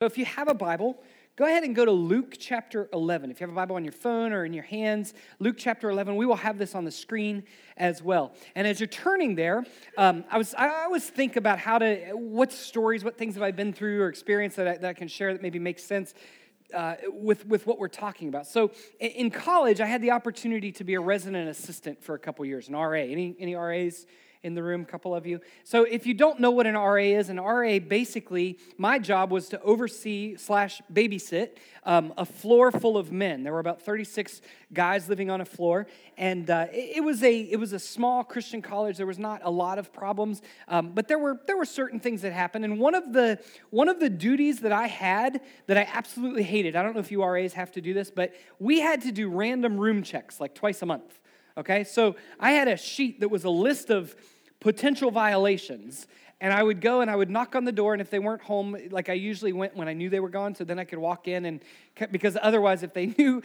So if you have a Bible, go ahead and go to Luke chapter 11. If you have a Bible on your phone or in your hands, Luke chapter 11, we will have this on the screen as well. And as you're turning there, um, I, was, I always think about how to, what stories, what things have I been through or experienced that I, that I can share that maybe makes sense uh, with, with what we're talking about. So in college, I had the opportunity to be a resident assistant for a couple years, an RA. Any, any RAs in the room, a couple of you. So if you don't know what an RA is, an RA basically, my job was to oversee slash babysit um, a floor full of men. There were about 36 guys living on a floor, and uh, it, it, was a it was a small Christian college. There was not a lot of problems, um, but there were there were certain things that happened. And one of the one of the duties that I had that I absolutely hated. I don't know if you RAs have to do this, but we had to do random room checks like twice a month. Okay, so I had a sheet that was a list of potential violations. And I would go and I would knock on the door, and if they weren't home, like I usually went when I knew they were gone, so then I could walk in and because otherwise, if they knew,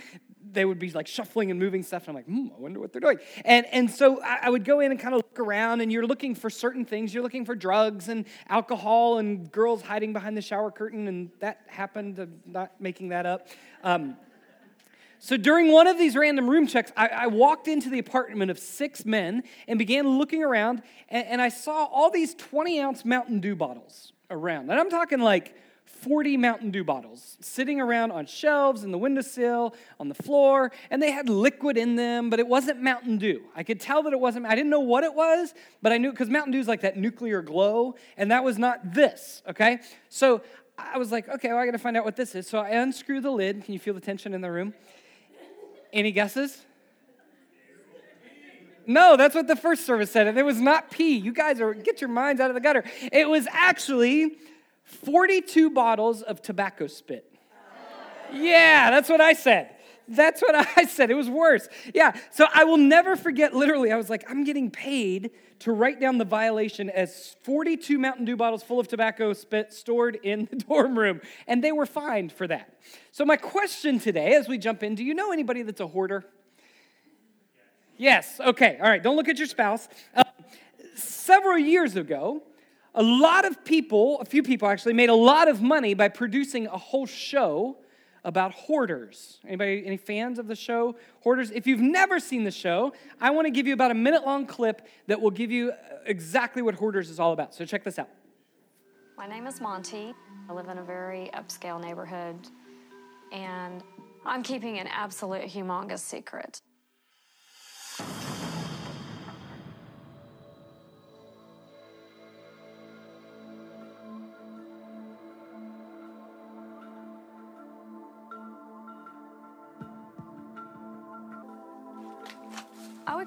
they would be like shuffling and moving stuff. And I'm like, hmm, I wonder what they're doing. And and so I, would go in and kind of look around, and you're looking for certain things. You're looking for drugs and alcohol and girls hiding behind the shower curtain, and that happened. I'm not making that up. Um, so during one of these random room checks, I, I, walked into the apartment of six men and began looking around, and, and I saw all these 20 ounce Mountain Dew bottles around. And I'm talking like 40 Mountain Dew bottles sitting around on shelves in the windowsill, on the floor, and they had liquid in them, but it wasn't Mountain Dew. I could tell that it wasn't, I didn't know what it was, but I knew because Mountain Dew is like that nuclear glow, and that was not this, okay? So I was like, okay, well, I gotta find out what this is. So I unscrew the lid. Can you feel the tension in the room? Any guesses? No, that's what the first service said. And it was not pee. You guys are get your minds out of the gutter. It was actually 42 bottles of tobacco spit. Yeah, that's what I said. That's what I said. It was worse. Yeah. So I will never forget, literally, I was like, I'm getting paid to write down the violation as 42 Mountain Dew bottles full of tobacco spit stored in the dorm room. And they were fined for that. So, my question today, as we jump in, do you know anybody that's a hoarder? Yes. Okay. All right. Don't look at your spouse. Uh, several years ago, a lot of people, a few people actually, made a lot of money by producing a whole show about hoarders. Anybody, any fans of the show Hoarders? If you've never seen the show, I want to give you about a minute long clip that will give you uh, exactly what Hoarders is all about. So check this out. My name is Monty. I live in a very upscale neighborhood, and I'm keeping an absolute humongous secret.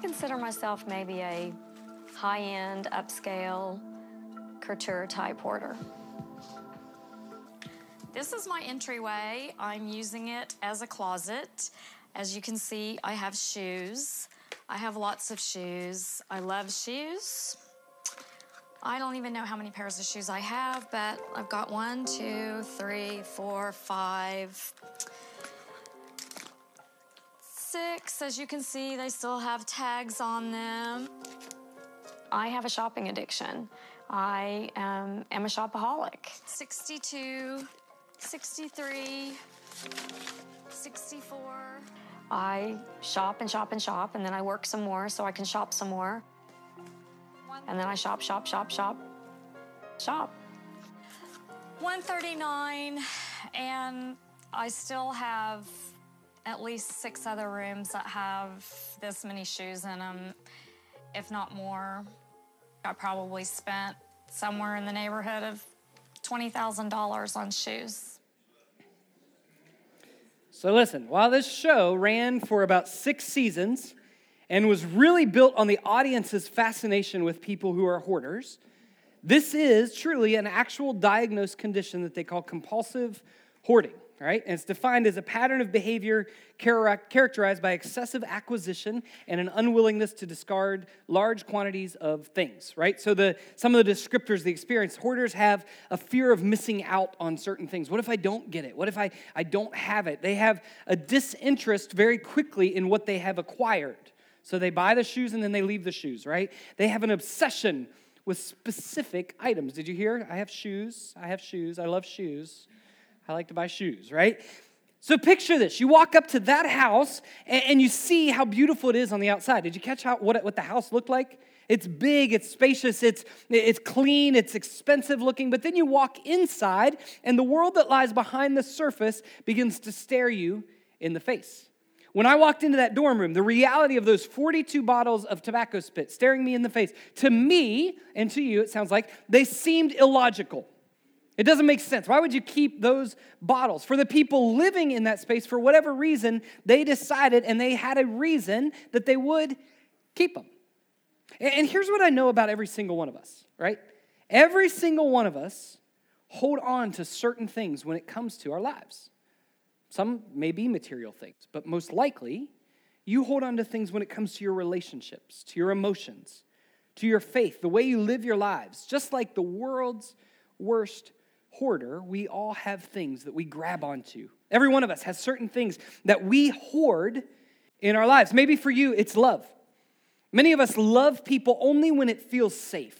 Consider myself maybe a high end, upscale, couture type hoarder. This is my entryway. I'm using it as a closet. As you can see, I have shoes. I have lots of shoes. I love shoes. I don't even know how many pairs of shoes I have, but I've got one, two, three, four, five, six. As you can see, they still have tags on them. I have a shopping addiction. I um, am a shopaholic. 62, 63, 64. I shop and shop and shop, and then I work some more so I can shop some more. And then I shop, shop, shop, shop, shop. 139, and I still have at least six other rooms that have this many shoes in them, if not more. I probably spent somewhere in the neighborhood of $20,000 on shoes. So, listen, while this show ran for about six seasons and was really built on the audience's fascination with people who are hoarders, this is truly an actual diagnosed condition that they call compulsive hoarding right? And it's defined as a pattern of behavior characterized by excessive acquisition and an unwillingness to discard large quantities of things, right? So the some of the descriptors, the experience, hoarders have a fear of missing out on certain things. What if I don't get it? What if I, I don't have it? They have a disinterest very quickly in what they have acquired. So they buy the shoes and then they leave the shoes, right? They have an obsession with specific items. Did you hear? I have shoes. I have shoes. I love shoes. I like to buy shoes, right? So picture this. You walk up to that house and, you see how beautiful it is on the outside. Did you catch how, what, what the house looked like? It's big, it's spacious, it's, it's clean, it's expensive looking. But then you walk inside and the world that lies behind the surface begins to stare you in the face. When I walked into that dorm room, the reality of those 42 bottles of tobacco spit staring me in the face, to me and to you, it sounds like, they seemed illogical. It doesn't make sense. Why would you keep those bottles? For the people living in that space, for whatever reason, they decided and they had a reason that they would keep them. And here's what I know about every single one of us, right? Every single one of us hold on to certain things when it comes to our lives. Some may be material things, but most likely, you hold on to things when it comes to your relationships, to your emotions, to your faith, the way you live your lives. Just like the world's worst hoarder, we all have things that we grab onto. Every one of us has certain things that we hoard in our lives. Maybe for you, it's love. Many of us love people only when it feels safe.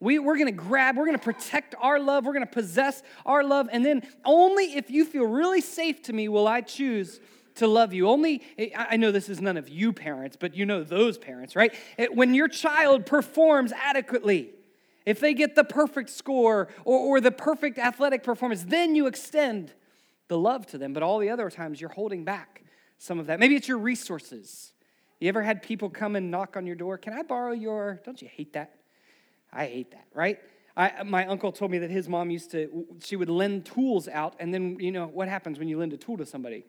We, we're gonna grab, we're gonna protect our love, we're gonna possess our love, and then only if you feel really safe to me will I choose to love you. Only, I know this is none of you parents, but you know those parents, right? When your child performs adequately, if they get the perfect score or, or the perfect athletic performance, then you extend the love to them. But all the other times, you're holding back some of that. Maybe it's your resources. You ever had people come and knock on your door? Can I borrow your? Don't you hate that? I hate that, right? I, my uncle told me that his mom used to, she would lend tools out, and then, you know, what happens when you lend a tool to somebody?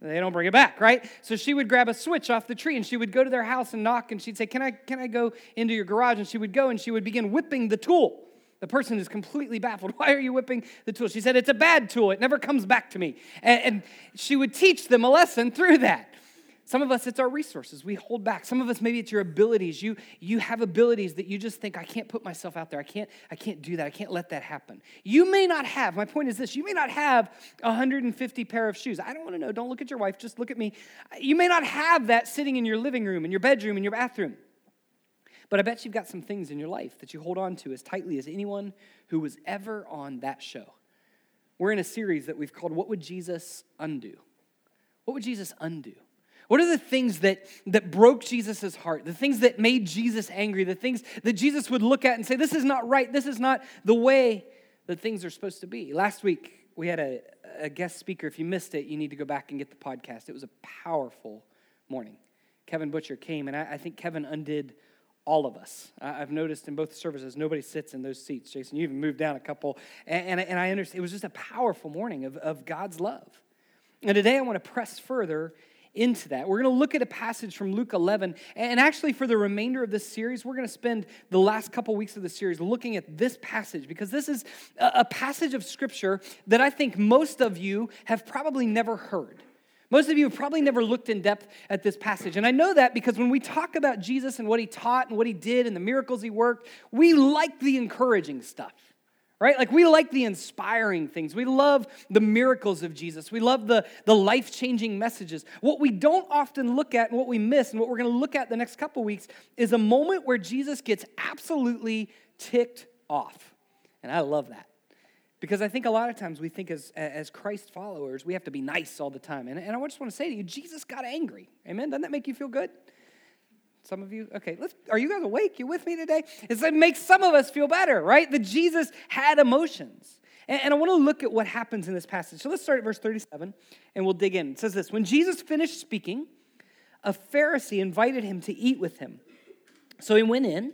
They don't bring it back, right? So she would grab a switch off the tree and she would go to their house and knock and she'd say, Can I, can I go into your garage? And she would go and she would begin whipping the tool. The person is completely baffled. Why are you whipping the tool? She said, It's a bad tool. It never comes back to me. And, and she would teach them a lesson through that. Some of us, it's our resources. We hold back. Some of us, maybe it's your abilities. You, you have abilities that you just think, I can't put myself out there. I can't, I can't do that. I can't let that happen. You may not have, my point is this, you may not have 150 pair of shoes. I don't want to know. Don't look at your wife. Just look at me. You may not have that sitting in your living room, in your bedroom, in your bathroom. But I bet you've got some things in your life that you hold on to as tightly as anyone who was ever on that show. We're in a series that we've called What Would Jesus Undo? What would Jesus undo? What are the things that, that broke Jesus' heart? The things that made Jesus angry? The things that Jesus would look at and say, This is not right. This is not the way that things are supposed to be. Last week, we had a, a guest speaker. If you missed it, you need to go back and get the podcast. It was a powerful morning. Kevin Butcher came, and I, I think Kevin undid all of us. I've noticed in both services, nobody sits in those seats. Jason, you even moved down a couple. And, and, and I understand it was just a powerful morning of, of God's love. And today I want to press further into that. We're going to look at a passage from Luke 11. And actually, for the remainder of this series, we're going to spend the last couple weeks of the series looking at this passage because this is a passage of scripture that I think most of you have probably never heard. Most of you have probably never looked in depth at this passage. And I know that because when we talk about Jesus and what he taught and what he did and the miracles he worked, we like the encouraging stuff right? Like we like the inspiring things. We love the miracles of Jesus. We love the, the life changing messages. What we don't often look at and what we miss, and what we're going to look at the next couple weeks, is a moment where Jesus gets absolutely ticked off. And I love that. Because I think a lot of times we think as, as Christ followers, we have to be nice all the time. And, and I just want to say to you, Jesus got angry. Amen? Doesn't that make you feel good? Some of you, okay, let's, are you guys awake? You with me today? It's, it makes some of us feel better, right? That Jesus had emotions. And, and I want to look at what happens in this passage. So let's start at verse 37 and we'll dig in. It says this When Jesus finished speaking, a Pharisee invited him to eat with him. So he went in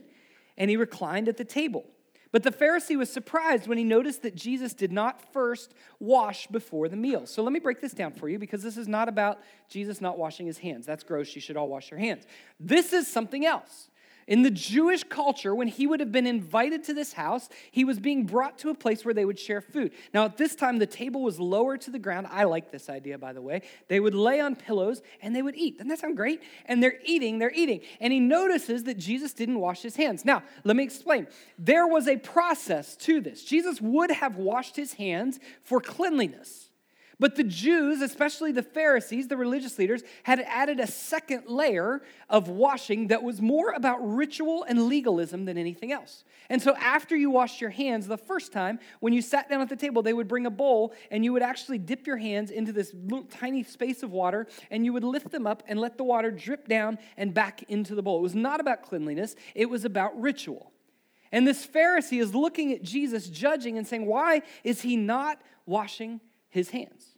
and he reclined at the table. But the Pharisee was surprised when he noticed that Jesus did not first wash before the meal. So let me break this down for you because this is not about Jesus not washing his hands. That's gross. You should all wash your hands. This is something else. In the Jewish culture, when he would have been invited to this house, he was being brought to a place where they would share food. Now, at this time, the table was lower to the ground. I like this idea, by the way. They would lay on pillows and they would eat. Doesn't that sound great? And they're eating, they're eating. And he notices that Jesus didn't wash his hands. Now, let me explain. There was a process to this. Jesus would have washed his hands for cleanliness. But the Jews, especially the Pharisees, the religious leaders, had added a second layer of washing that was more about ritual and legalism than anything else. And so, after you washed your hands the first time, when you sat down at the table, they would bring a bowl and you would actually dip your hands into this little tiny space of water and you would lift them up and let the water drip down and back into the bowl. It was not about cleanliness, it was about ritual. And this Pharisee is looking at Jesus, judging, and saying, Why is he not washing his hands?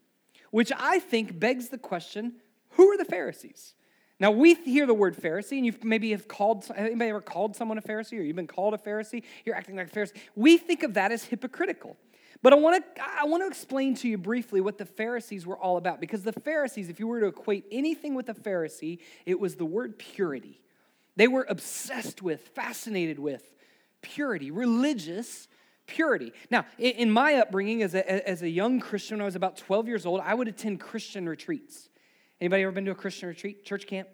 Which I think begs the question who are the Pharisees? Now we hear the word Pharisee, and you maybe have called anybody ever called someone a Pharisee, or you've been called a Pharisee. You're acting like a Pharisee. We think of that as hypocritical. But I want to I want to explain to you briefly what the Pharisees were all about, because the Pharisees, if you were to equate anything with a Pharisee, it was the word purity. They were obsessed with, fascinated with purity, religious purity. Now, in my upbringing as a, as a young Christian, when I was about 12 years old, I would attend Christian retreats. Anybody ever been to a Christian retreat? Church camp?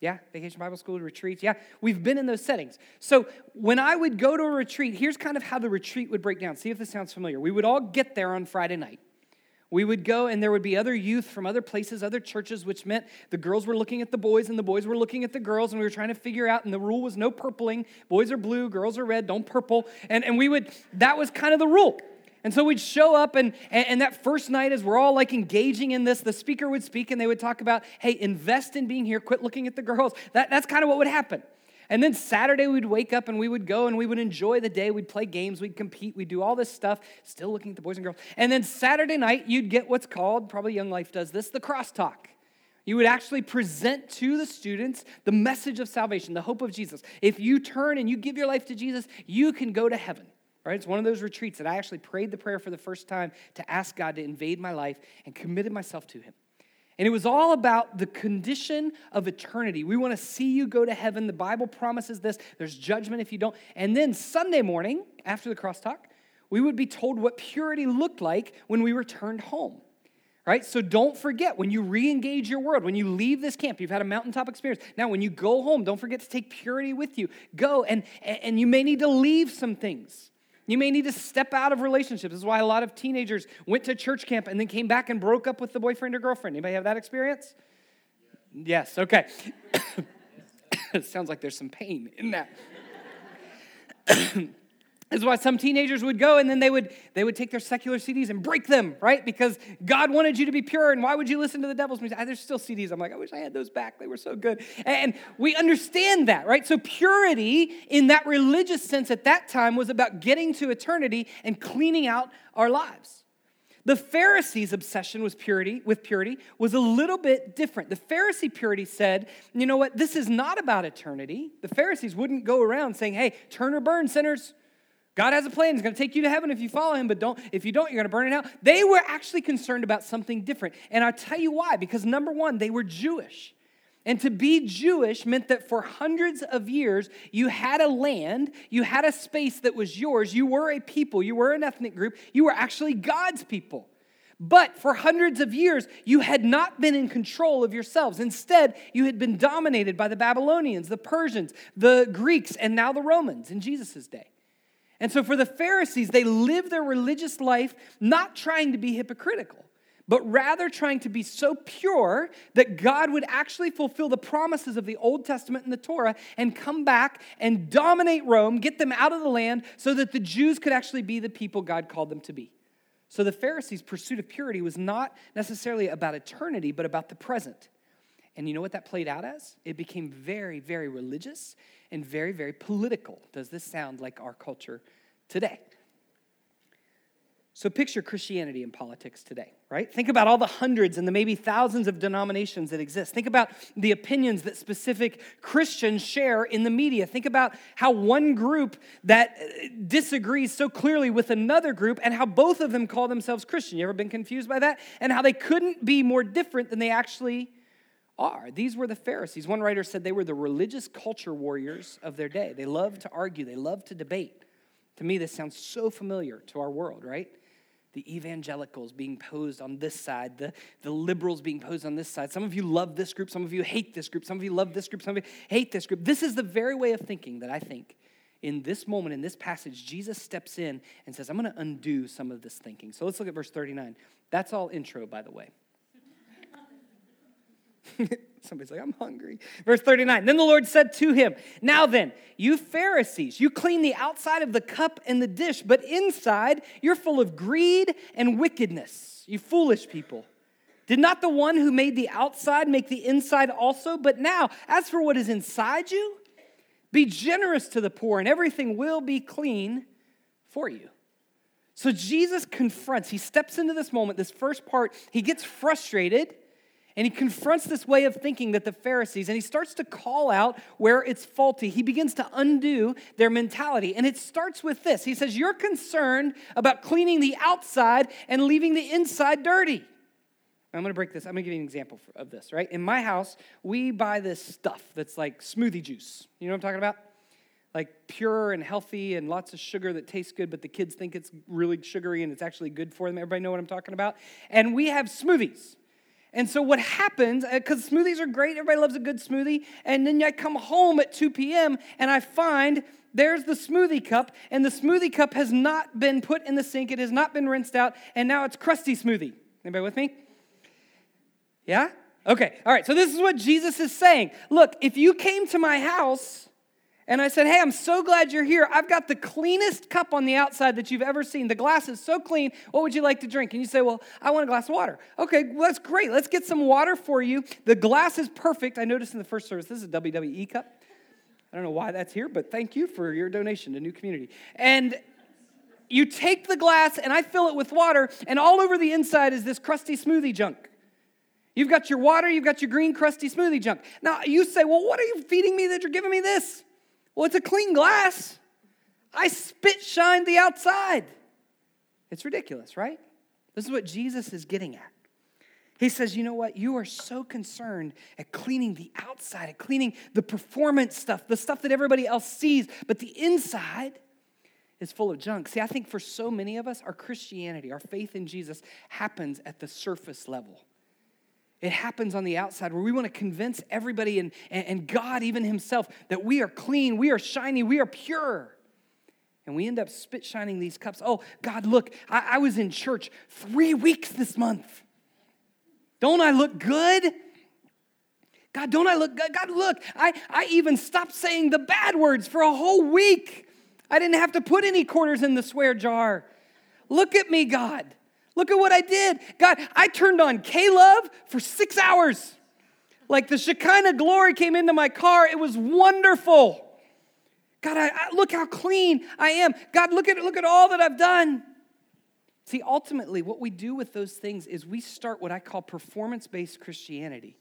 Yeah, vacation Bible school retreats. Yeah, we've been in those settings. So when I would go to a retreat, here's kind of how the retreat would break down. See if this sounds familiar. We would all get there on Friday night. We would go, and there would be other youth from other places, other churches, which meant the girls were looking at the boys, and the boys were looking at the girls, and we were trying to figure out, and the rule was no purpling. Boys are blue, girls are red, don't purple. And, and we would, that was kind of the rule. And so we'd show up, and, and, and, that first night, as we're all like engaging in this, the speaker would speak, and they would talk about, hey, invest in being here, quit looking at the girls. That, that's kind of what would happen. And then Saturday, we'd wake up and we would go and we would enjoy the day. We'd play games, we'd compete, we'd do all this stuff, still looking at the boys and girls. And then Saturday night, you'd get what's called, probably Young Life does this, the crosstalk. You would actually present to the students the message of salvation, the hope of Jesus. If you turn and you give your life to Jesus, you can go to heaven. Right? It's one of those retreats that I actually prayed the prayer for the first time to ask God to invade my life and committed myself to Him. And it was all about the condition of eternity. We want to see you go to heaven. The Bible promises this. There's judgment if you don't. And then Sunday morning, after the crosstalk, we would be told what purity looked like when we returned home. Right? So don't forget when you re engage your world, when you leave this camp, you've had a mountaintop experience. Now, when you go home, don't forget to take purity with you. Go, and, and you may need to leave some things. You may need to step out of relationships. This is why a lot of teenagers went to church camp and then came back and broke up with the boyfriend or girlfriend. Anybody have that experience? Yes, okay. it sounds like there's some pain in that. is why some teenagers would go and then they would they would take their secular CDs and break them, right? Because God wanted you to be pure, and why would you listen to the devil's music? Ah, there's still CDs. I'm like, I wish I had those back. They were so good. And we understand that, right? So purity in that religious sense at that time was about getting to eternity and cleaning out our lives. The Pharisees' obsession with purity, with purity was a little bit different. The Pharisee purity said, you know what, this is not about eternity. The Pharisees wouldn't go around saying, hey, turn or burn, sinners. God has a plan. He's going to take you to heaven if you follow him, but don't if you don't, you're going to burn it out. They were actually concerned about something different. And I'll tell you why. Because number one, they were Jewish. And to be Jewish meant that for hundreds of years, you had a land, you had a space that was yours, you were a people, you were an ethnic group, you were actually God's people. But for hundreds of years, you had not been in control of yourselves. Instead, you had been dominated by the Babylonians, the Persians, the Greeks, and now the Romans in Jesus' day. And so for the Pharisees, they lived their religious life not trying to be hypocritical, but rather trying to be so pure that God would actually fulfill the promises of the Old Testament and the Torah and come back and dominate Rome, get them out of the land so that the Jews could actually be the people God called them to be. So the Pharisees' pursuit of purity was not necessarily about eternity, but about the present. And you know what that played out as? It became very, very religious and very, very political. Does this sound like our culture today? So picture Christianity in politics today, right? Think about all the hundreds and the maybe thousands of denominations that exist. Think about the opinions that specific Christians share in the media. Think about how one group that uh, disagrees so clearly with another group and how both of them call themselves Christian. You ever been confused by that? And how they couldn't be more different than they actually are. These were the Pharisees. One writer said they were the religious culture warriors of their day. They loved to argue, they loved to debate. To me, this sounds so familiar to our world, right? The evangelicals being posed on this side, the, the liberals being posed on this side. Some of you love this group, some of you hate this group, some of you love this group, some of you hate this group. This is the very way of thinking that I think in this moment, in this passage, Jesus steps in and says, I'm going to undo some of this thinking. So let's look at verse 39. That's all intro, by the way. Somebody's like, I'm hungry. Verse 39 Then the Lord said to him, Now then, you Pharisees, you clean the outside of the cup and the dish, but inside you're full of greed and wickedness. You foolish people. Did not the one who made the outside make the inside also? But now, as for what is inside you, be generous to the poor, and everything will be clean for you. So Jesus confronts, he steps into this moment, this first part, he gets frustrated and he confronts this way of thinking that the Pharisees, and he starts to call out where it's faulty. He begins to undo their mentality. And it starts with this He says, You're concerned about cleaning the outside and leaving the inside dirty. I'm to break this. I'm to give you an example of this, right? In my house, we buy this stuff that's like smoothie juice. You know what I'm talking about? Like pure and healthy and lots of sugar that tastes good, but the kids think it's really sugary and it's actually good for them. Everybody know what I'm talking about? And we have smoothies. And so what happens, because uh, smoothies are great, everybody loves a good smoothie, and then I come home at 2 p.m. and I find there's the smoothie cup, and the smoothie cup has not been put in the sink, it has not been rinsed out, and now it's crusty smoothie. Anybody with me? Yeah? Okay, all right, so this is what Jesus is saying. Look, if you came to my house and I said, Hey, I'm so glad you're here. I've got the cleanest cup on the outside that you've ever seen. The glass is so clean. What would you like to drink? And you say, Well, I want a glass of water. Okay, well, that's great. Let's get some water for you. The glass is perfect. I noticed in the first service, this is a WWE cup. I don't know why that's here, but thank you for your donation to New Community. And you take the glass and I fill it with water, and all over the inside is this crusty smoothie junk. You've got your water, you've got your green, crusty smoothie junk. Now you say, Well, what are you feeding me that you're giving me this? Well, it's a clean glass. I spit shined the outside. It's ridiculous, right? This is what Jesus is getting at. He says, You know what? You are so concerned at cleaning the outside, at cleaning the performance stuff, the stuff that everybody else sees, but the inside is full of junk. See, I think for so many of us, our Christianity, our faith in Jesus happens at the surface level. It happens on the outside where we want to convince everybody and, and God, even Himself, that we are clean, we are shiny, we are pure. And we end up spit shining these cups. Oh, God, look, I, I was in church three weeks this month. Don't I look good? God, don't I look good? God, look, I, I even stopped saying the bad words for a whole week. I didn't have to put any quarters in the swear jar. Look at me, God. Look at what I did. God, I turned on Love for six hours. Like the Shekinah glory came into my car. It was wonderful. God, I, I, look how clean I am. God, look at look at all that I've done. See, ultimately, what we do with those things is we start what I call performance-based Christianity.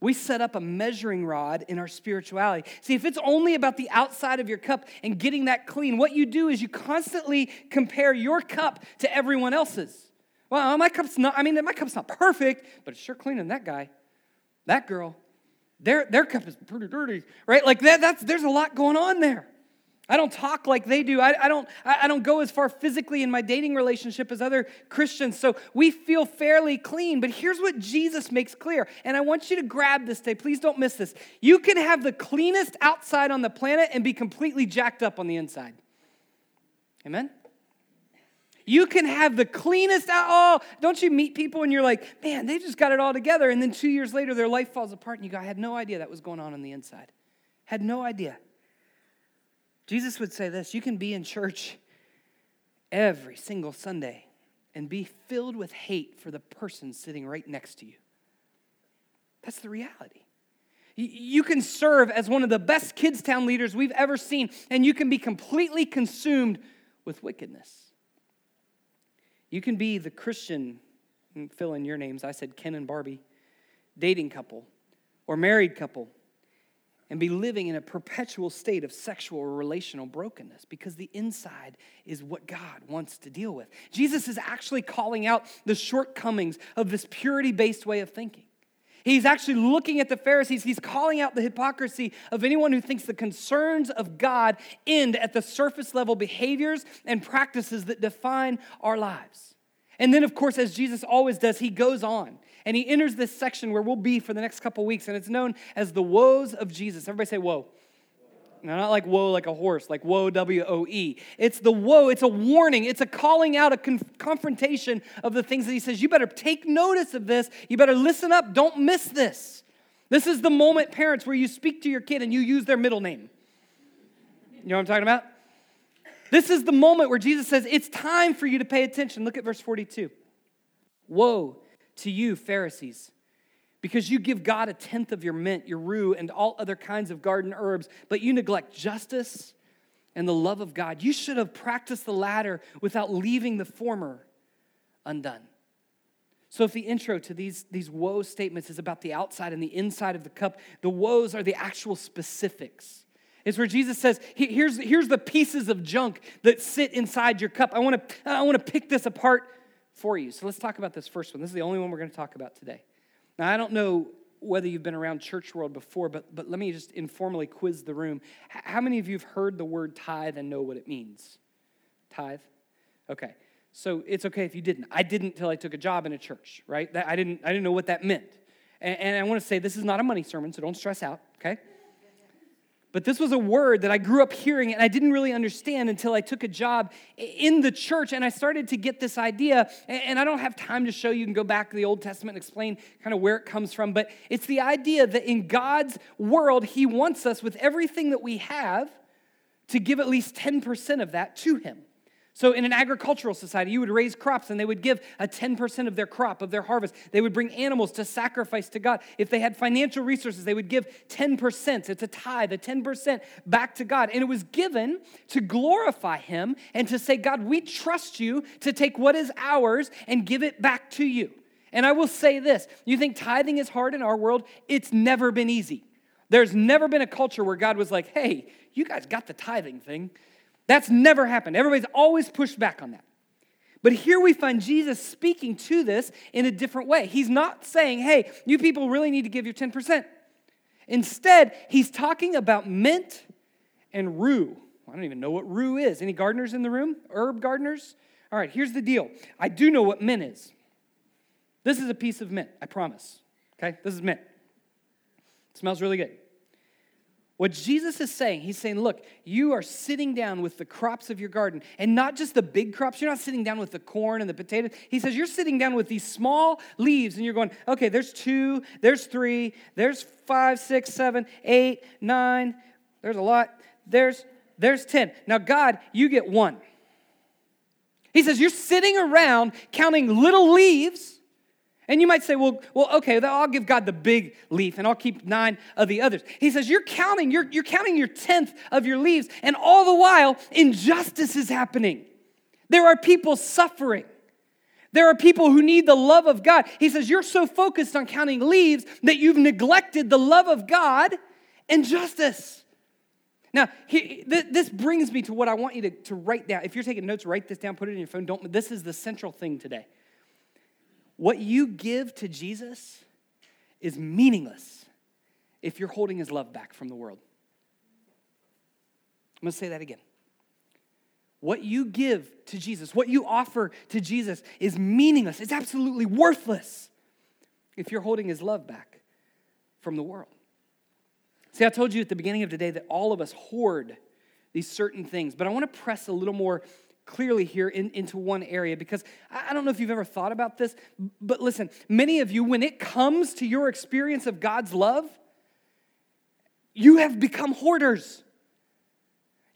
We set up a measuring rod in our spirituality. See, if it's only about the outside of your cup and getting that clean, what you do is you constantly compare your cup to everyone else's. Well, my cup's not, I mean, my cup's not perfect, but it's sure cleaner than that guy, that girl. Their, their cup is pretty dirty, right? Like that, that's, there's a lot going on there. I don't talk like they do. I, I, don't, I don't go as far physically in my dating relationship as other Christians. So we feel fairly clean. But here's what Jesus makes clear. And I want you to grab this today. Please don't miss this. You can have the cleanest outside on the planet and be completely jacked up on the inside. Amen? You can have the cleanest out. Oh, don't you meet people and you're like, man, they just got it all together. And then two years later, their life falls apart and you go, I had no idea that was going on on the inside. Had no idea. Jesus would say this you can be in church every single Sunday and be filled with hate for the person sitting right next to you. That's the reality. You can serve as one of the best kids' town leaders we've ever seen, and you can be completely consumed with wickedness. You can be the Christian, mm, fill in your names, I said Ken and Barbie, dating couple or married couple, and be living in a perpetual state of sexual or relational brokenness because the inside is what God wants to deal with. Jesus is actually calling out the shortcomings of this purity based way of thinking. He's actually looking at the Pharisees. He's calling out the hypocrisy of anyone who thinks the concerns of God end at the surface level behaviors and practices that define our lives. And then, of course, as Jesus always does, he goes on and he enters this section where we'll be for the next couple weeks, and it's known as the woes of Jesus. Everybody say, Now, not like woe like a horse, like woe, W O E. It's the woe, it's a warning, it's a calling out, a conf- confrontation of the things that he says. You better take notice of this. You better listen up. Don't miss this. This is the moment, parents, where you speak to your kid and you use their middle name. You know what I'm talking about? This is the moment where Jesus says, It's time for you to pay attention. Look at verse 42. Woe to you, Pharisees because you give God a tenth of your mint, your rue, and all other kinds of garden herbs, but you neglect justice and the love of God. You should have practiced the latter without leaving the former undone. So, if the intro to these, these woe statements is about the outside and the inside of the cup, the woes are the actual specifics. It's where Jesus says, here's, here's the pieces of junk that sit inside your cup. I want to I want to pick this apart for you. So let's talk about this first one. This is the only one we're to talk about today. Now, I don't know whether you've been around church world before, but, but let me just informally quiz the room. How many of you have heard the word tithe and know what it means? Tithe? Okay. So it's okay if you didn't. I didn't till I took a job in a church, right? That, I, didn't, I didn't know what that meant. And, and I want to say this is not a money sermon, so don't stress out, okay? But this was a word that I grew up hearing and I didn't really understand until I took a job in the church and I started to get this idea. And I don't have time to show you, can go back to the Old Testament and explain kind of where it comes from. But it's the idea that in God's world, He wants us with everything that we have to give at least 10% of that to Him. So, in an agricultural society, you would raise crops and they would give a 10% of their crop, of their harvest. They would bring animals to sacrifice to God. If they had financial resources, they would give 10%. It's a tithe, a 10% back to God. And it was given to glorify Him and to say, God, we trust you to take what is ours and give it back to you. And I will say this you think tithing is hard in our world? It's never been easy. There's never been a culture where God was like, hey, you guys got the tithing thing. That's never happened. Everybody's always pushed back on that. But here we find Jesus speaking to this in a different way. He's not saying, hey, you people really need to give your 10%. Instead, he's talking about mint and rue. I don't even know what rue is. Any gardeners in the room? Herb gardeners? All right, here's the deal. I do know what mint is. This is a piece of mint, I promise. Okay? This is mint. It smells really good. What Jesus is saying, he's saying, look, you are sitting down with the crops of your garden, and not just the big crops. You're not sitting down with the corn and the potatoes. He says, you're sitting down with these small leaves, and you're going, okay, there's two, there's three, there's five, six, seven, eight, nine, there's a lot, there's, there's 10. Now, God, you get one. He says, you're sitting around counting little leaves and you might say, well, well, okay, I'll give God the big leaf and I'll keep nine of the others. He says, You're counting, you're, you're counting your tenth of your leaves, and all the while, injustice is happening. There are people suffering. There are people who need the love of God. He says, You're so focused on counting leaves that you've neglected the love of God and justice. Now, he, th- this brings me to what I want you to, to write down. If you're taking notes, write this down, put it in your phone. Don't, this is the central thing today. What you give to Jesus is meaningless if you're holding his love back from the world. I'm going to say that again. What you give to Jesus, what you offer to Jesus is meaningless. It's absolutely worthless if you're holding his love back from the world. See, I told you at the beginning of today that all of us hoard these certain things, but I want to press a little more clearly here in, into one area because I don't know if you've ever thought about this, but listen, many of you, when it comes to your experience of God's love, you have become hoarders.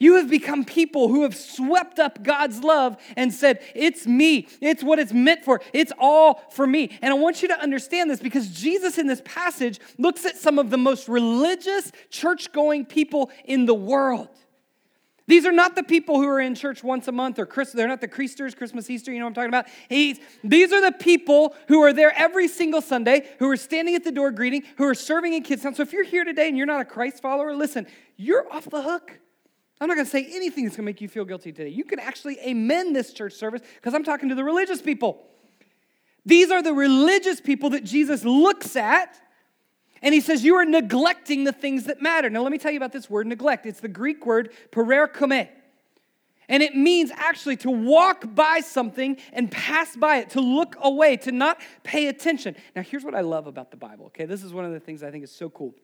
You have become people who have swept up God's love and said, It's me. It's what it's meant for. It's all for me. And I want you to understand this because Jesus in this passage looks at some of the most religious, church going people in the world. These are not the people who are in church once a month or Christmas. They're not the Creasters, Christmas, Easter. You know what I'm talking about? He's, these are the people who are there every single Sunday, who are standing at the door greeting, who are serving in kids' town. So if you're here today and you're not a Christ follower, listen, you're off the hook. I'm not going to say anything that's going to make you feel guilty today. You can actually amend this church service because I'm talking to the religious people. These are the religious people that Jesus looks at and he says, You are neglecting the things that matter. Now, let me tell you about this word neglect. It's the Greek word parerchomē. And it means actually to walk by something and pass by it, to look away, to not pay attention. Now, here's what I love about the Bible, okay? This is one of the things I think is so cool.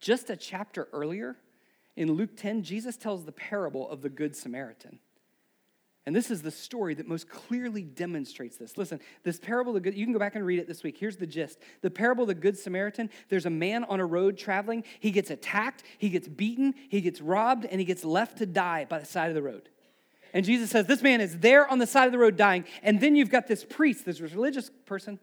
Just a chapter earlier, In Luke 10, Jesus tells the parable of the Good Samaritan. And this is the story that most clearly demonstrates this. Listen, this parable, the good, you can go back and read it this week. Here's the gist. The parable of the Good Samaritan, there's a man on a road traveling. He gets attacked, he gets beaten, he gets robbed, and he gets left to die by the side of the road. And Jesus says, This man is there on the side of the road dying. And then you've got this priest, this religious person,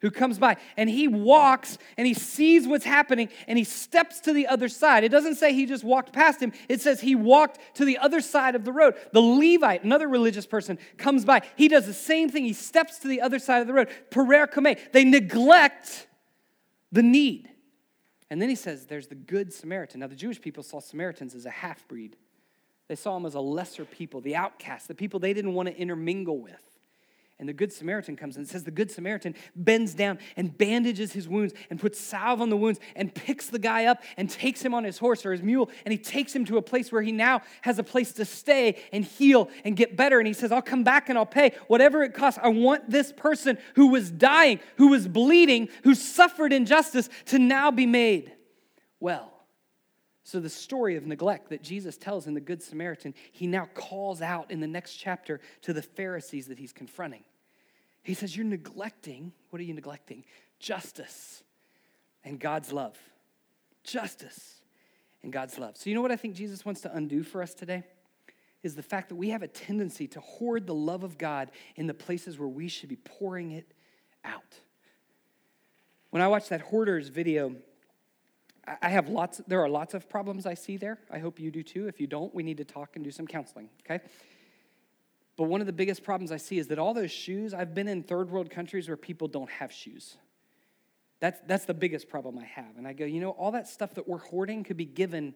who comes by and he walks and he sees what's happening and he steps to the other side. It doesn't say he just walked past him, it says he walked to the other side of the road. The Levite, another religious person, comes by. He does the same thing. He steps to the other side of the road. parerchomē. They neglect the need. And then he says, There's the good Samaritan. Now, the Jewish people saw Samaritans as a half breed. They saw them as a lesser people, the outcasts, the people they didn't want to intermingle with. And the Good Samaritan comes and says the Good Samaritan bends down and bandages his wounds and puts salve on the wounds and picks the guy up and takes him on his horse or his mule and he takes him to a place where he now has a place to stay and heal and get better. And he says, I'll come back and I'll pay whatever it costs. I want this person who was dying, who was bleeding, who suffered injustice to now be made well. So, the story of neglect that Jesus tells in the Good Samaritan, he now calls out in the next chapter to the Pharisees that he's confronting. He says, You're neglecting, what are you neglecting? Justice and God's love. Justice and God's love. So, you know what I think Jesus wants to undo for us today? Is the fact that we have a tendency to hoard the love of God in the places where we should be pouring it out. When I watched that Hoarders video, I have lots, there are lots of problems I see there. I hope you do too. If you don't, we need to talk and do some counseling, okay? But one of the biggest problems I see is that all those shoes, I've been in third world countries where people don't have shoes. That's, that's the biggest problem I have. And I go, you know, all that stuff that we're hoarding could be given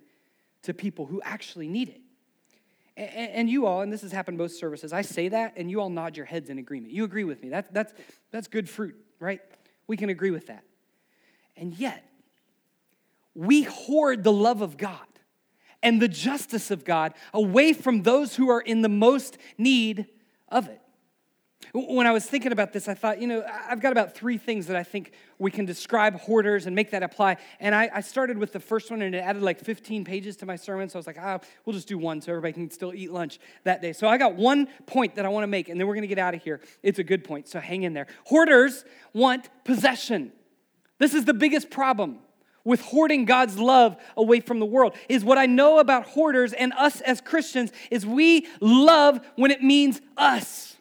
to people who actually need it. And, and you all, and this has happened both services, I say that and you all nod your heads in agreement. You agree with me. That's, that's, that's good fruit, right? We can agree with that. And yet, we hoard the love of God and the justice of God away from those who are in the most need of it. When I was thinking about this, I thought, you know, I've got about three things that I think we can describe hoarders and make that apply. And I, I started with the first one and it added like 15 pages to my sermon. So I was like, ah, we'll just do one so everybody can still eat lunch that day. So I got one point that I want to make and then we're going to get out of here. It's a good point, so hang in there. Hoarders want possession. This is the biggest problem with hoarding God's love away from the world is what I know about hoarders and us as Christians is we love when it means us.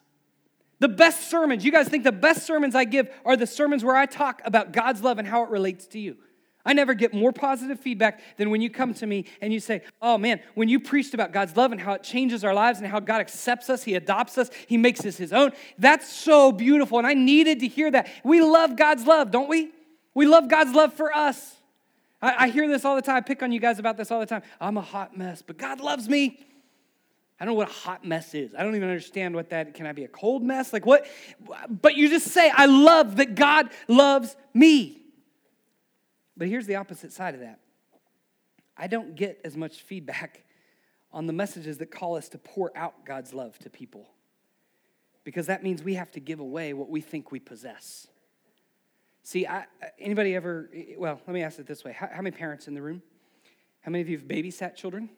The best sermons, you guys think the best sermons I give are the sermons where I talk about God's love and how it relates to you. I never get more positive feedback than when you come to me and you say, Oh man, when you preached about God's love and how it changes our lives and how God accepts us, He adopts us, He makes us His own. That's so beautiful. And I needed to hear that. We love God's love, don't we? We love God's love for us. I, I hear this all the time. I pick on you guys about this all the time. I'm a hot mess, but God loves me. I don't know what a hot mess is. I don't even understand what that can I be a cold mess? Like what? But you just say, I love that God loves me. But here's the opposite side of that. I don't get as much feedback on the messages that call us to pour out God's love to people. Because that means we have to give away what we think we possess. See, I, anybody ever, well, let me ask it this way. How, how, many parents in the room? How many of you have babysat children?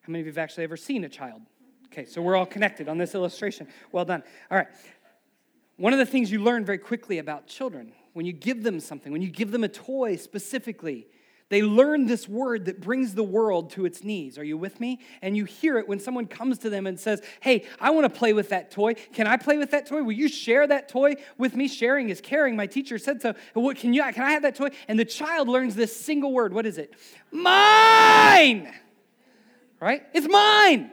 How many of you have actually ever seen a child? Okay, so we're all connected on this illustration. Well done. All right. One of the things you learn very quickly about children, when you give them something, when you give them a toy specifically, they learn this word that brings the world to its knees. Are you with me? And you hear it when someone comes to them and says, Hey, I want to play with that toy. Can I play with that toy? Will you share that toy with me? Sharing is caring. My teacher said so. What, can, you, can I have that toy? And the child learns this single word. What is it? Mine! Right? It's mine.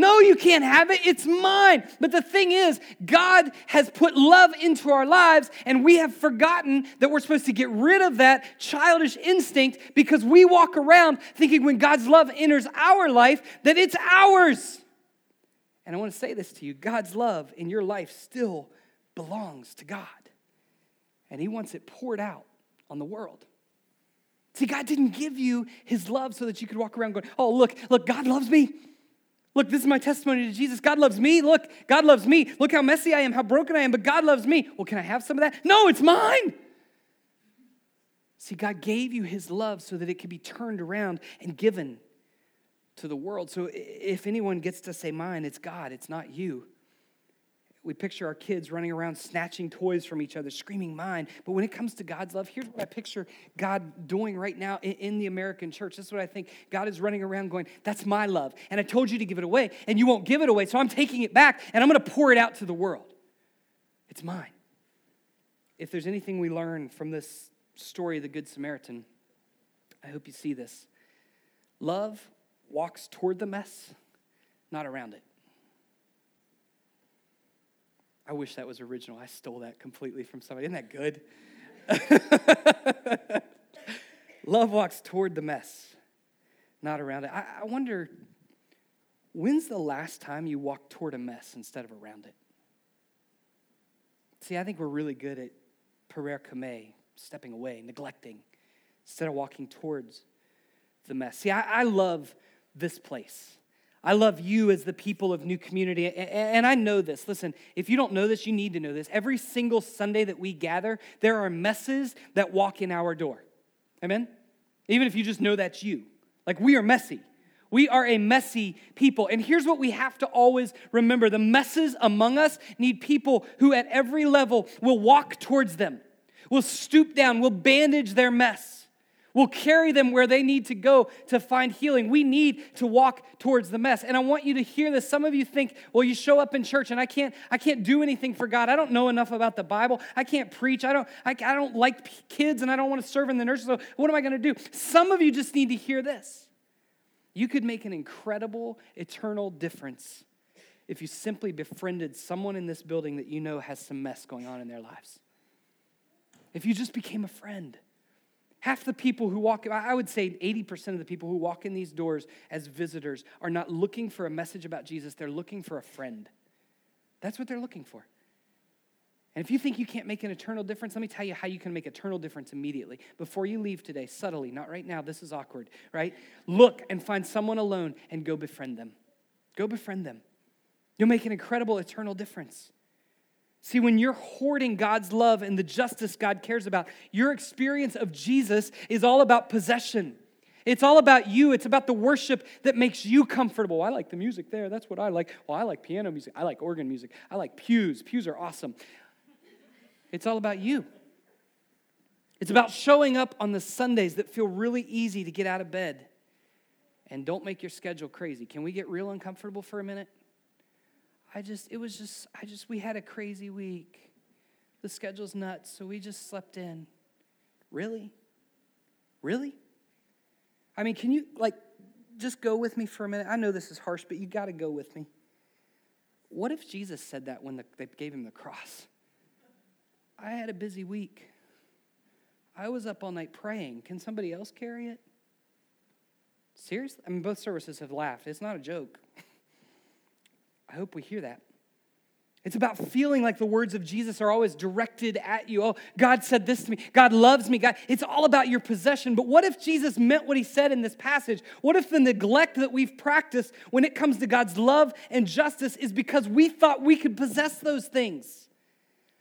No, you can't have it. It's mine. But the thing is, God has put love into our lives, and we have forgotten that we're supposed to get rid of that childish instinct because we walk around thinking when God's love enters our life that it's ours. And I want to say this to you God's love in your life still belongs to God, and He wants it poured out on the world. See, God didn't give you His love so that you could walk around going, Oh, look, look, God loves me. Look, this is my testimony to Jesus. God loves me. Look, God loves me. Look how messy I am, how broken I am, but God loves me. Well, can I have some of that? No, it's mine. See, God gave you his love so that it could be turned around and given to the world. So if anyone gets to say mine, it's God, it's not you. We picture our kids running around snatching toys from each other, screaming mine. But when it comes to God's love, here's what I picture God doing right now in the American church. This is what I think God is running around going, That's my love. And I told you to give it away, and you won't give it away. So I'm taking it back, and I'm going to pour it out to the world. It's mine. If there's anything we learn from this story of the Good Samaritan, I hope you see this. Love walks toward the mess, not around it. I wish that was original. I stole that completely from somebody. Isn't that good? Love walks toward the mess, not around it. I, I, wonder, when's the last time you walked toward a mess instead of around it? See, I think we're really good at parerchomē, stepping away, neglecting, instead of walking towards the mess. See, I, I love this place. I love you as the people of New Community. And I know this. Listen, if you don't know this, you need to know this. Every single Sunday that we gather, there are messes that walk in our door. Amen? Even if you just know that's you. Like we are messy. We are a messy people. And here's what we have to always remember the messes among us need people who, at every level, will walk towards them, will stoop down, will bandage their mess We'll carry them where they need to go to find healing. We need to walk towards the mess. And I want you to hear this. Some of you think, well, you show up in church and I can't, I can't do anything for God. I don't know enough about the Bible. I can't preach. I don't, I, I don't like kids and I don't want to serve in the nursery. So what am I going to do? Some of you just need to hear this. You could make an incredible, eternal difference if you simply befriended someone in this building that you know has some mess going on in their lives. If you just became a friend Half the people who walk, I would say 80% of the people who walk in these doors as visitors are not looking for a message about Jesus, they're looking for a friend. That's what they're looking for. And if you think you can't make an eternal difference, let me tell you how you can make eternal difference immediately. Before you leave today, subtly, not right now, this is awkward, right? Look and find someone alone and go befriend them. Go befriend them. You'll make an incredible eternal difference. See, when you're hoarding God's love and the justice God cares about, your experience of Jesus is all about possession. It's all about you. It's about the worship that makes you comfortable. I like the music there. That's what I like. Well, I like piano music. I like organ music. I like pews. Pews are awesome. It's all about you. It's about showing up on the Sundays that feel really easy to get out of bed. And don't make your schedule crazy. Can we get real uncomfortable for a minute? I just, it was just, I just, we had a crazy week. The schedule's nuts, so we just slept in. Really? Really? I mean, can you, like, just go with me for a minute? I know this is harsh, but you got to go with me. What if Jesus said that when the, they gave him the cross? I had a busy week. I was up all night praying. Can somebody else carry it? Seriously? I mean, both services have laughed. It's not a joke. I hope we hear that. It's about feeling like the words of Jesus are always directed at you. Oh, God said this to me. God loves me. God, it's all about your possession. But what if Jesus meant what he said in this passage? What if the neglect that we've practiced when it comes to God's love and justice is because we thought we could possess those things?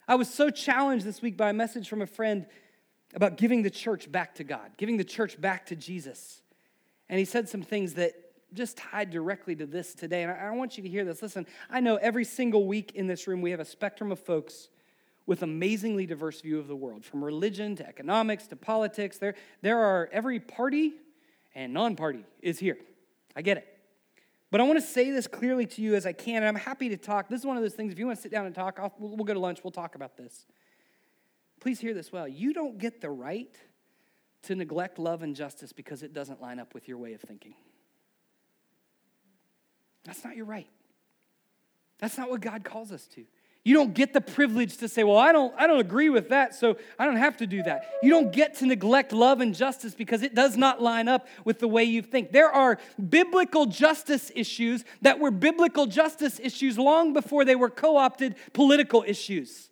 I was so challenged this week by a message from a friend about giving the church back to God, giving the church back to Jesus. And he said some things that just tied directly to this today. And I, want you to hear this. Listen, I know every single week in this room we have a spectrum of folks with amazingly diverse view of the world, from religion to economics to politics. There, there are every party and non-party is here. I get it. But I want to say this clearly to you as I can, and I'm happy to talk. This is one of those things, if you want to sit down and talk, I'll, we'll go to lunch, we'll talk about this. Please hear this well. You don't get the right to neglect love and justice because it doesn't line up with your way of thinking. That's not your right. That's not what God calls us to. You don't get the privilege to say, "Well, I don't I don't agree with that, so I don't have to do that." You don't get to neglect love and justice because it does not line up with the way you think. There are biblical justice issues that were biblical justice issues long before they were co-opted political issues.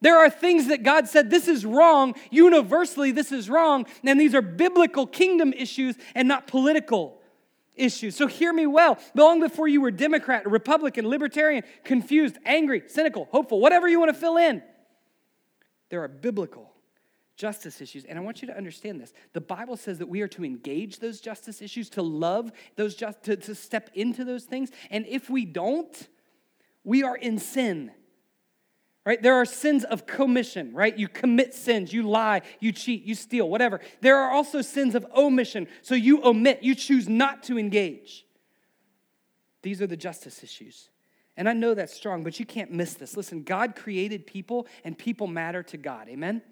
There are things that God said, this is wrong, universally, this is wrong, and these are biblical kingdom issues and not political issues. So hear me well. Long before you were Democrat, Republican, Libertarian, confused, angry, cynical, hopeful, whatever you want to fill in, there are biblical justice issues. And I want you to understand this. The Bible says that we are to engage those justice issues, to love those just to, to step into those things. And if we don't, we are in sin. Right? There are sins of commission, right? You commit sins, you lie, you cheat, you steal, whatever. There are also sins of omission. So you omit, you choose not to engage. These are the justice issues. And I know that's strong, but you can't miss this. Listen, God created people, and people matter to God. Amen?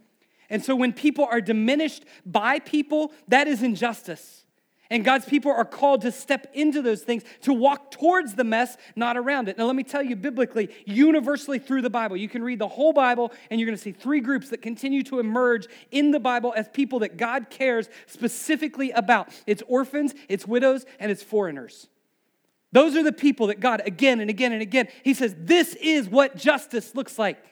And so when people are diminished by people, that is injustice. And God's people are called to step into those things, to walk towards the mess, not around it. Now, let me tell you biblically, universally through the Bible, you can read the whole Bible and you're going to see three groups that continue to emerge in the Bible as people that God cares specifically about it's orphans, it's widows, and it's foreigners. Those are the people that God, again and again and again, He says, this is what justice looks like.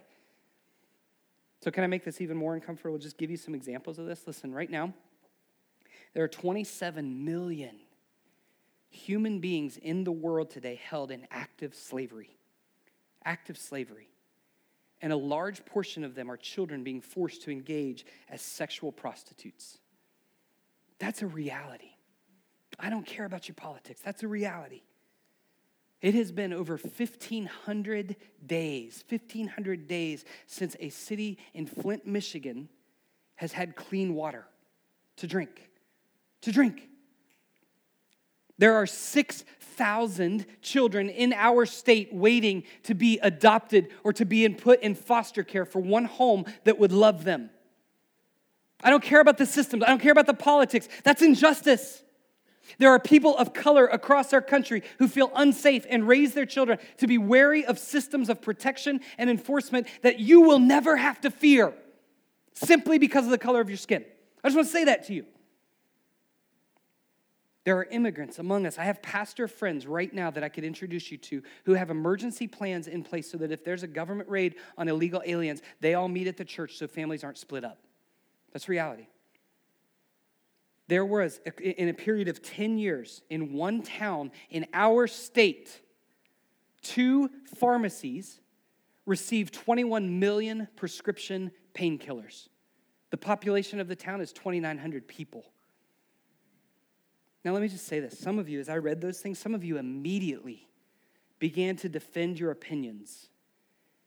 So, can I make this even more uncomfortable? Just give you some examples of this. Listen, right now, there are 27 million human beings in the world today held in active slavery. Active slavery. And a large portion of them are children being forced to engage as sexual prostitutes. That's a reality. I don't care about your politics. That's a reality. It has been over 1,500 days, 1,500 days since a city in Flint, Michigan has had clean water to drink. To drink. There are 6,000 children in our state waiting to be adopted or to be put in foster care for one home that would love them. I don't care about the systems, I don't care about the politics. That's injustice. There are people of color across our country who feel unsafe and raise their children to be wary of systems of protection and enforcement that you will never have to fear simply because of the color of your skin. I just want to say that to you. There are immigrants among us. I have pastor friends right now that I could introduce you to who have emergency plans in place so that if there's a government raid on illegal aliens, they all meet at the church so families aren't split up. That's reality. There was, in a period of 10 years, in one town in our state, two pharmacies received 21 million prescription painkillers. The population of the town is 2,900 people. Now, let me just say this. Some of you, as I read those things, some of you immediately began to defend your opinions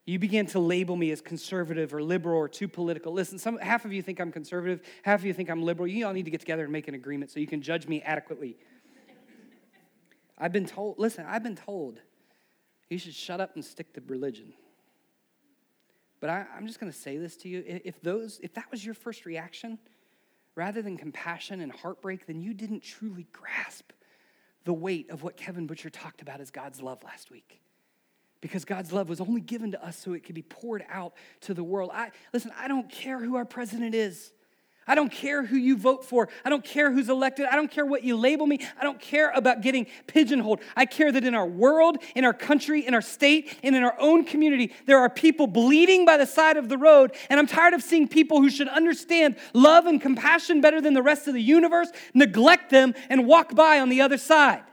you began to label me as conservative or liberal or too political. Listen, some, half of you think I'm conservative, half of you think I'm liberal. You all need to get together and make an agreement so you can judge me adequately. I've been told, listen, I've been told you should shut up and stick to religion. But I, am just going to say this to you. If, those, if that was your first reaction, rather than compassion and heartbreak, then you didn't truly grasp the weight of what Kevin Butcher talked about as God's love last week because God's love was only given to us so it could be poured out to the world. I listen, I don't care who our president is. I don't care who you vote for. I don't care who's elected. I don't care what you label me. I don't care about getting pigeonholed. I care that in our world, in our country, in our state, and in our own community, there are people bleeding by the side of the road. And I'm tired of seeing people who should understand love and compassion better than the rest of the universe neglect them and walk by on the other side.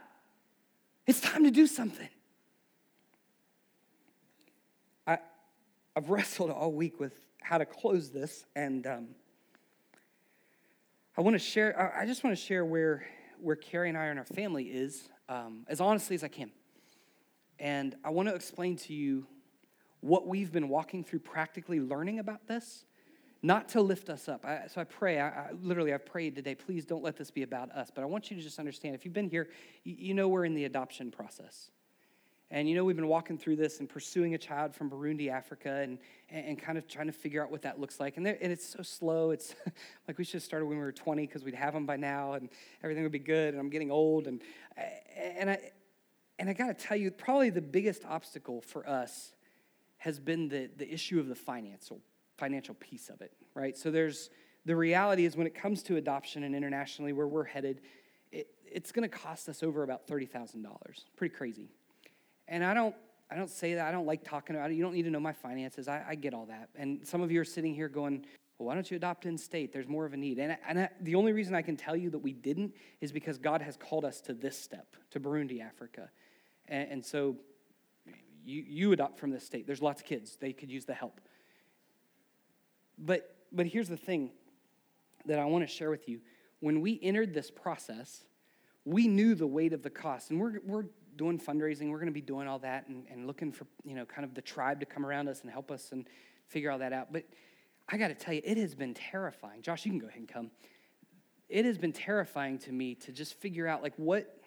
It's time to do something. I've wrestled all week with how to close this, and um, I want to share. I just want to share where where Carrie and I and our family is, um, as honestly as I can, and I want to explain to you what we've been walking through, practically learning about this, not to lift us up. I, so I pray. I, I, literally, I've prayed today. Please don't let this be about us. But I want you to just understand. If you've been here, you, you know we're in the adoption process. And you know, we've been walking through this and pursuing a child from Burundi, Africa, and, and kind of trying to figure out what that looks like. And, and it's so slow. It's like we should have started when we were 20 because we'd have them by now and everything would be good. And I'm getting old. And, and, I, and I got to tell you, probably the biggest obstacle for us has been the, the issue of the financial, financial piece of it, right? So there's the reality is when it comes to adoption and internationally where we're headed, it, it's going to cost us over about $30,000. Pretty crazy and I don't, I don't say that. I don't like talking about it. You don't need to know my finances. I, I get all that. And some of you are sitting here going, well, why don't you adopt in state? There's more of a need. And, and I, the only reason I can tell you that we didn't is because God has called us to this step, to Burundi, Africa. And, and so you, you adopt from this state. There's lots of kids. They could use the help. But, but here's the thing that I want to share with you. When we entered this process, we knew the weight of the cost. And we're, we're doing fundraising. We're going to be doing all that and, and looking for, you know, kind of the tribe to come around us and help us and figure all that out. But I got to tell you, it has been terrifying. Josh, you can go ahead and come. It has been terrifying to me to just figure out, like, what,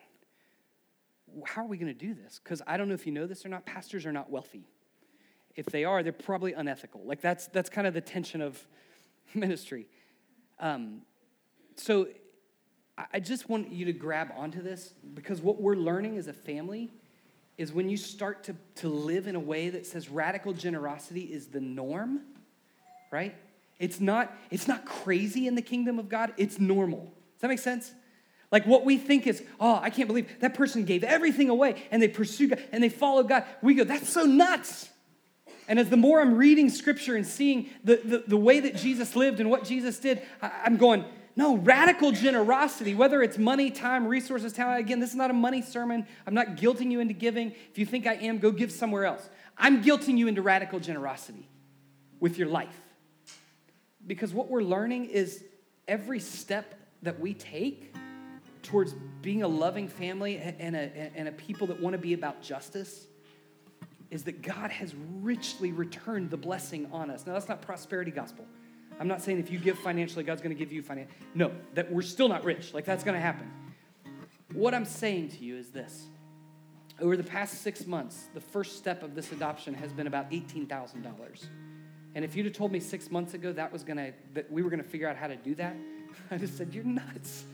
how are we going to do this? Because I don't know if you know this or not, pastors are not wealthy. If they are, they're probably unethical. Like, that's, that's kind of the tension of ministry. Um, so I just want you to grab onto this because what we're learning as a family is when you start to, to live in a way that says radical generosity is the norm, right? It's not, it's not crazy in the kingdom of God, it's normal. Does that make sense? Like what we think is, oh, I can't believe that person gave everything away and they pursue God and they follow God. We go, that's so nuts. And as the more I'm reading scripture and seeing the, the, the way that Jesus lived and what Jesus did, I, I'm going, no, radical generosity, whether it's money, time, resources, talent. Again, this is not a money sermon. I'm not guilting you into giving. If you think I am, go give somewhere else. I'm guilting you into radical generosity with your life. Because what we're learning is every step that we take towards being a loving family and a, and a people that want to be about justice is that God has richly returned the blessing on us. Now, that's not prosperity gospel. I'm not saying if you give financially, God's going to give you financial. No, that we're still not rich. Like that's going to happen. What I'm saying to you is this. Over the past six months, the first step of this adoption has been about $18,000. And if you'd have told me six months ago that was gonna that we were gonna figure out how to do that, I just said, You're nuts.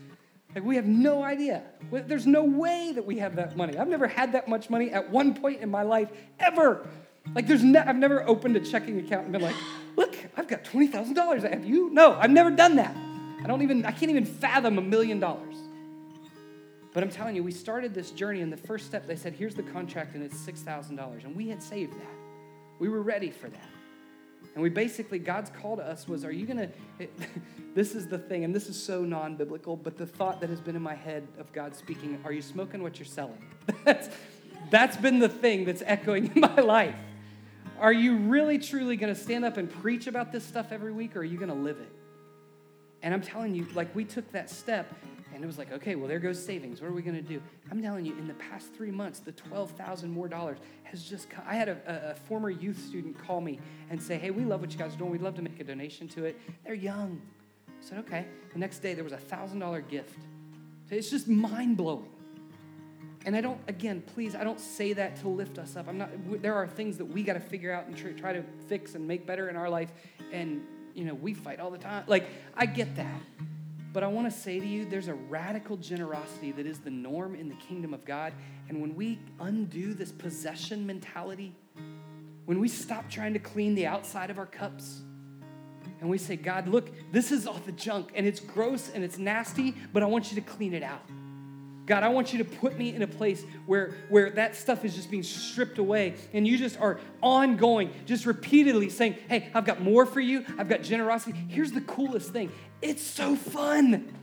Like we have no idea. There's no way that we have that money. I've never had that much money at one point in my life ever. Like there's ne- I've never opened a checking account and been like, look, I've got $20,000. Have you? No, I've never done that. I don't even, I can't even fathom a million dollars. But I'm telling you, we started this journey, and the first step, they said, here's the contract, and it's $6,000. And we had saved that. We were ready for that. And we basically, God's call to us was, are you going to, this is the thing, and this is so non biblical, but the thought that has been in my head of God speaking, are you smoking what you're selling? that's, that's been the thing that's echoing in my life. Are you really truly going to stand up and preach about this stuff every week, or are you going to live it? And I'm telling you, like, we took that step, and it was like, okay, well, there goes savings. What are we going to do? I'm telling you, in the past three months, the 12,000 more dollars has just come. I had a, a, former youth student call me and say, hey, we love what you guys are doing. We'd love to make a donation to it. They're young. I said, okay. The next day, there was a $1,000 gift. It's just mind blowing. And I don't, again, please, I don't say that to lift us up. I'm not, there are things that we got to figure out and try, try to fix and make better in our life. And, you know, we fight all the time. Like, I get that. But I want to say to you, there's a radical generosity that is the norm in the kingdom of God. And when we undo this possession mentality, when we stop trying to clean the outside of our cups, and we say, God, look, this is all the junk, and it's gross and it's nasty, but I want you to clean it out. God, I want you to put me in a place where, where that stuff is just being stripped away and you just are ongoing, just repeatedly saying, Hey, I've got more for you. I've got generosity. Here's the coolest thing it's so fun.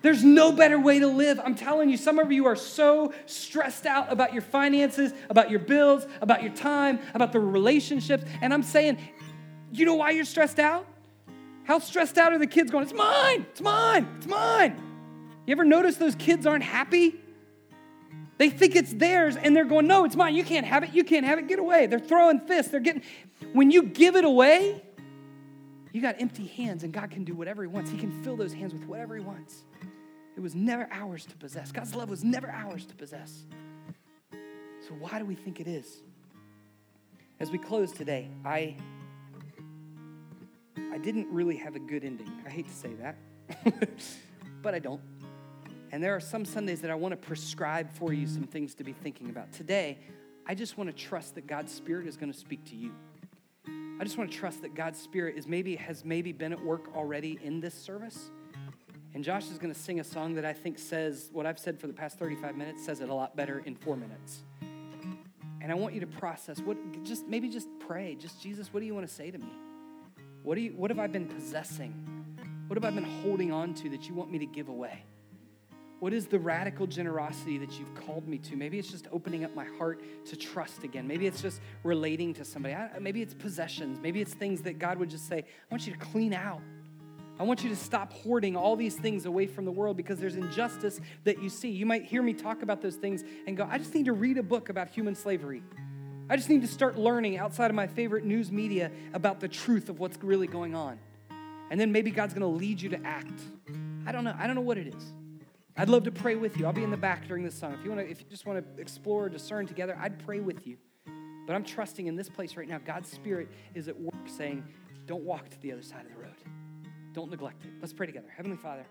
There's no better way to live. I'm telling you, some of you are so stressed out about your finances, about your bills, about your time, about the relationships. And I'm saying, you know why you're stressed out? How stressed out are the kids going, It's mine, it's mine, it's mine. You ever notice those kids aren't happy? They think it's theirs and they're going, No, it's mine. You can't have it. You can't have it. Get away. They're throwing fists. They're getting, when you give it away, you got empty hands and God can do whatever He wants. He can fill those hands with whatever He wants. It was never ours to possess. God's love was never ours to possess. So, why do we think it is? As we close today, I, I didn't really have a good ending. I hate to say that, but I don't. And there are some Sundays that I want to prescribe for you some things to be thinking about. Today, I just want to trust that God's Spirit is going to speak to you. I just want to trust that God's Spirit is maybe has maybe been at work already in this service. And Josh is going to sing a song that I think says what I've said for the past 35 minutes says it a lot better in 4 minutes. And I want you to process what just maybe just pray. Just Jesus, what do you want to say to me? What do you what have I been possessing? What have I been holding on to that you want me to give away? What is the radical generosity that you've called me to? Maybe it's just opening up my heart to trust again. Maybe it's just relating to somebody. Maybe it's possessions. Maybe it's things that God would just say, I want you to clean out. I want you to stop hoarding all these things away from the world because there's injustice that you see. You might hear me talk about those things and go, I just need to read a book about human slavery. I just need to start learning outside of my favorite news media about the truth of what's really going on. And then maybe God's going to lead you to act. I don't know. I don't know what it is. I'd love to pray with you. I'll be in the back during this song. If you want to, if you just want to explore, discern together, I'd pray with you. But I'm trusting in this place right now. God's Spirit is at work saying, don't walk to the other side of the road. Don't neglect it. Let's pray together. Heavenly Father.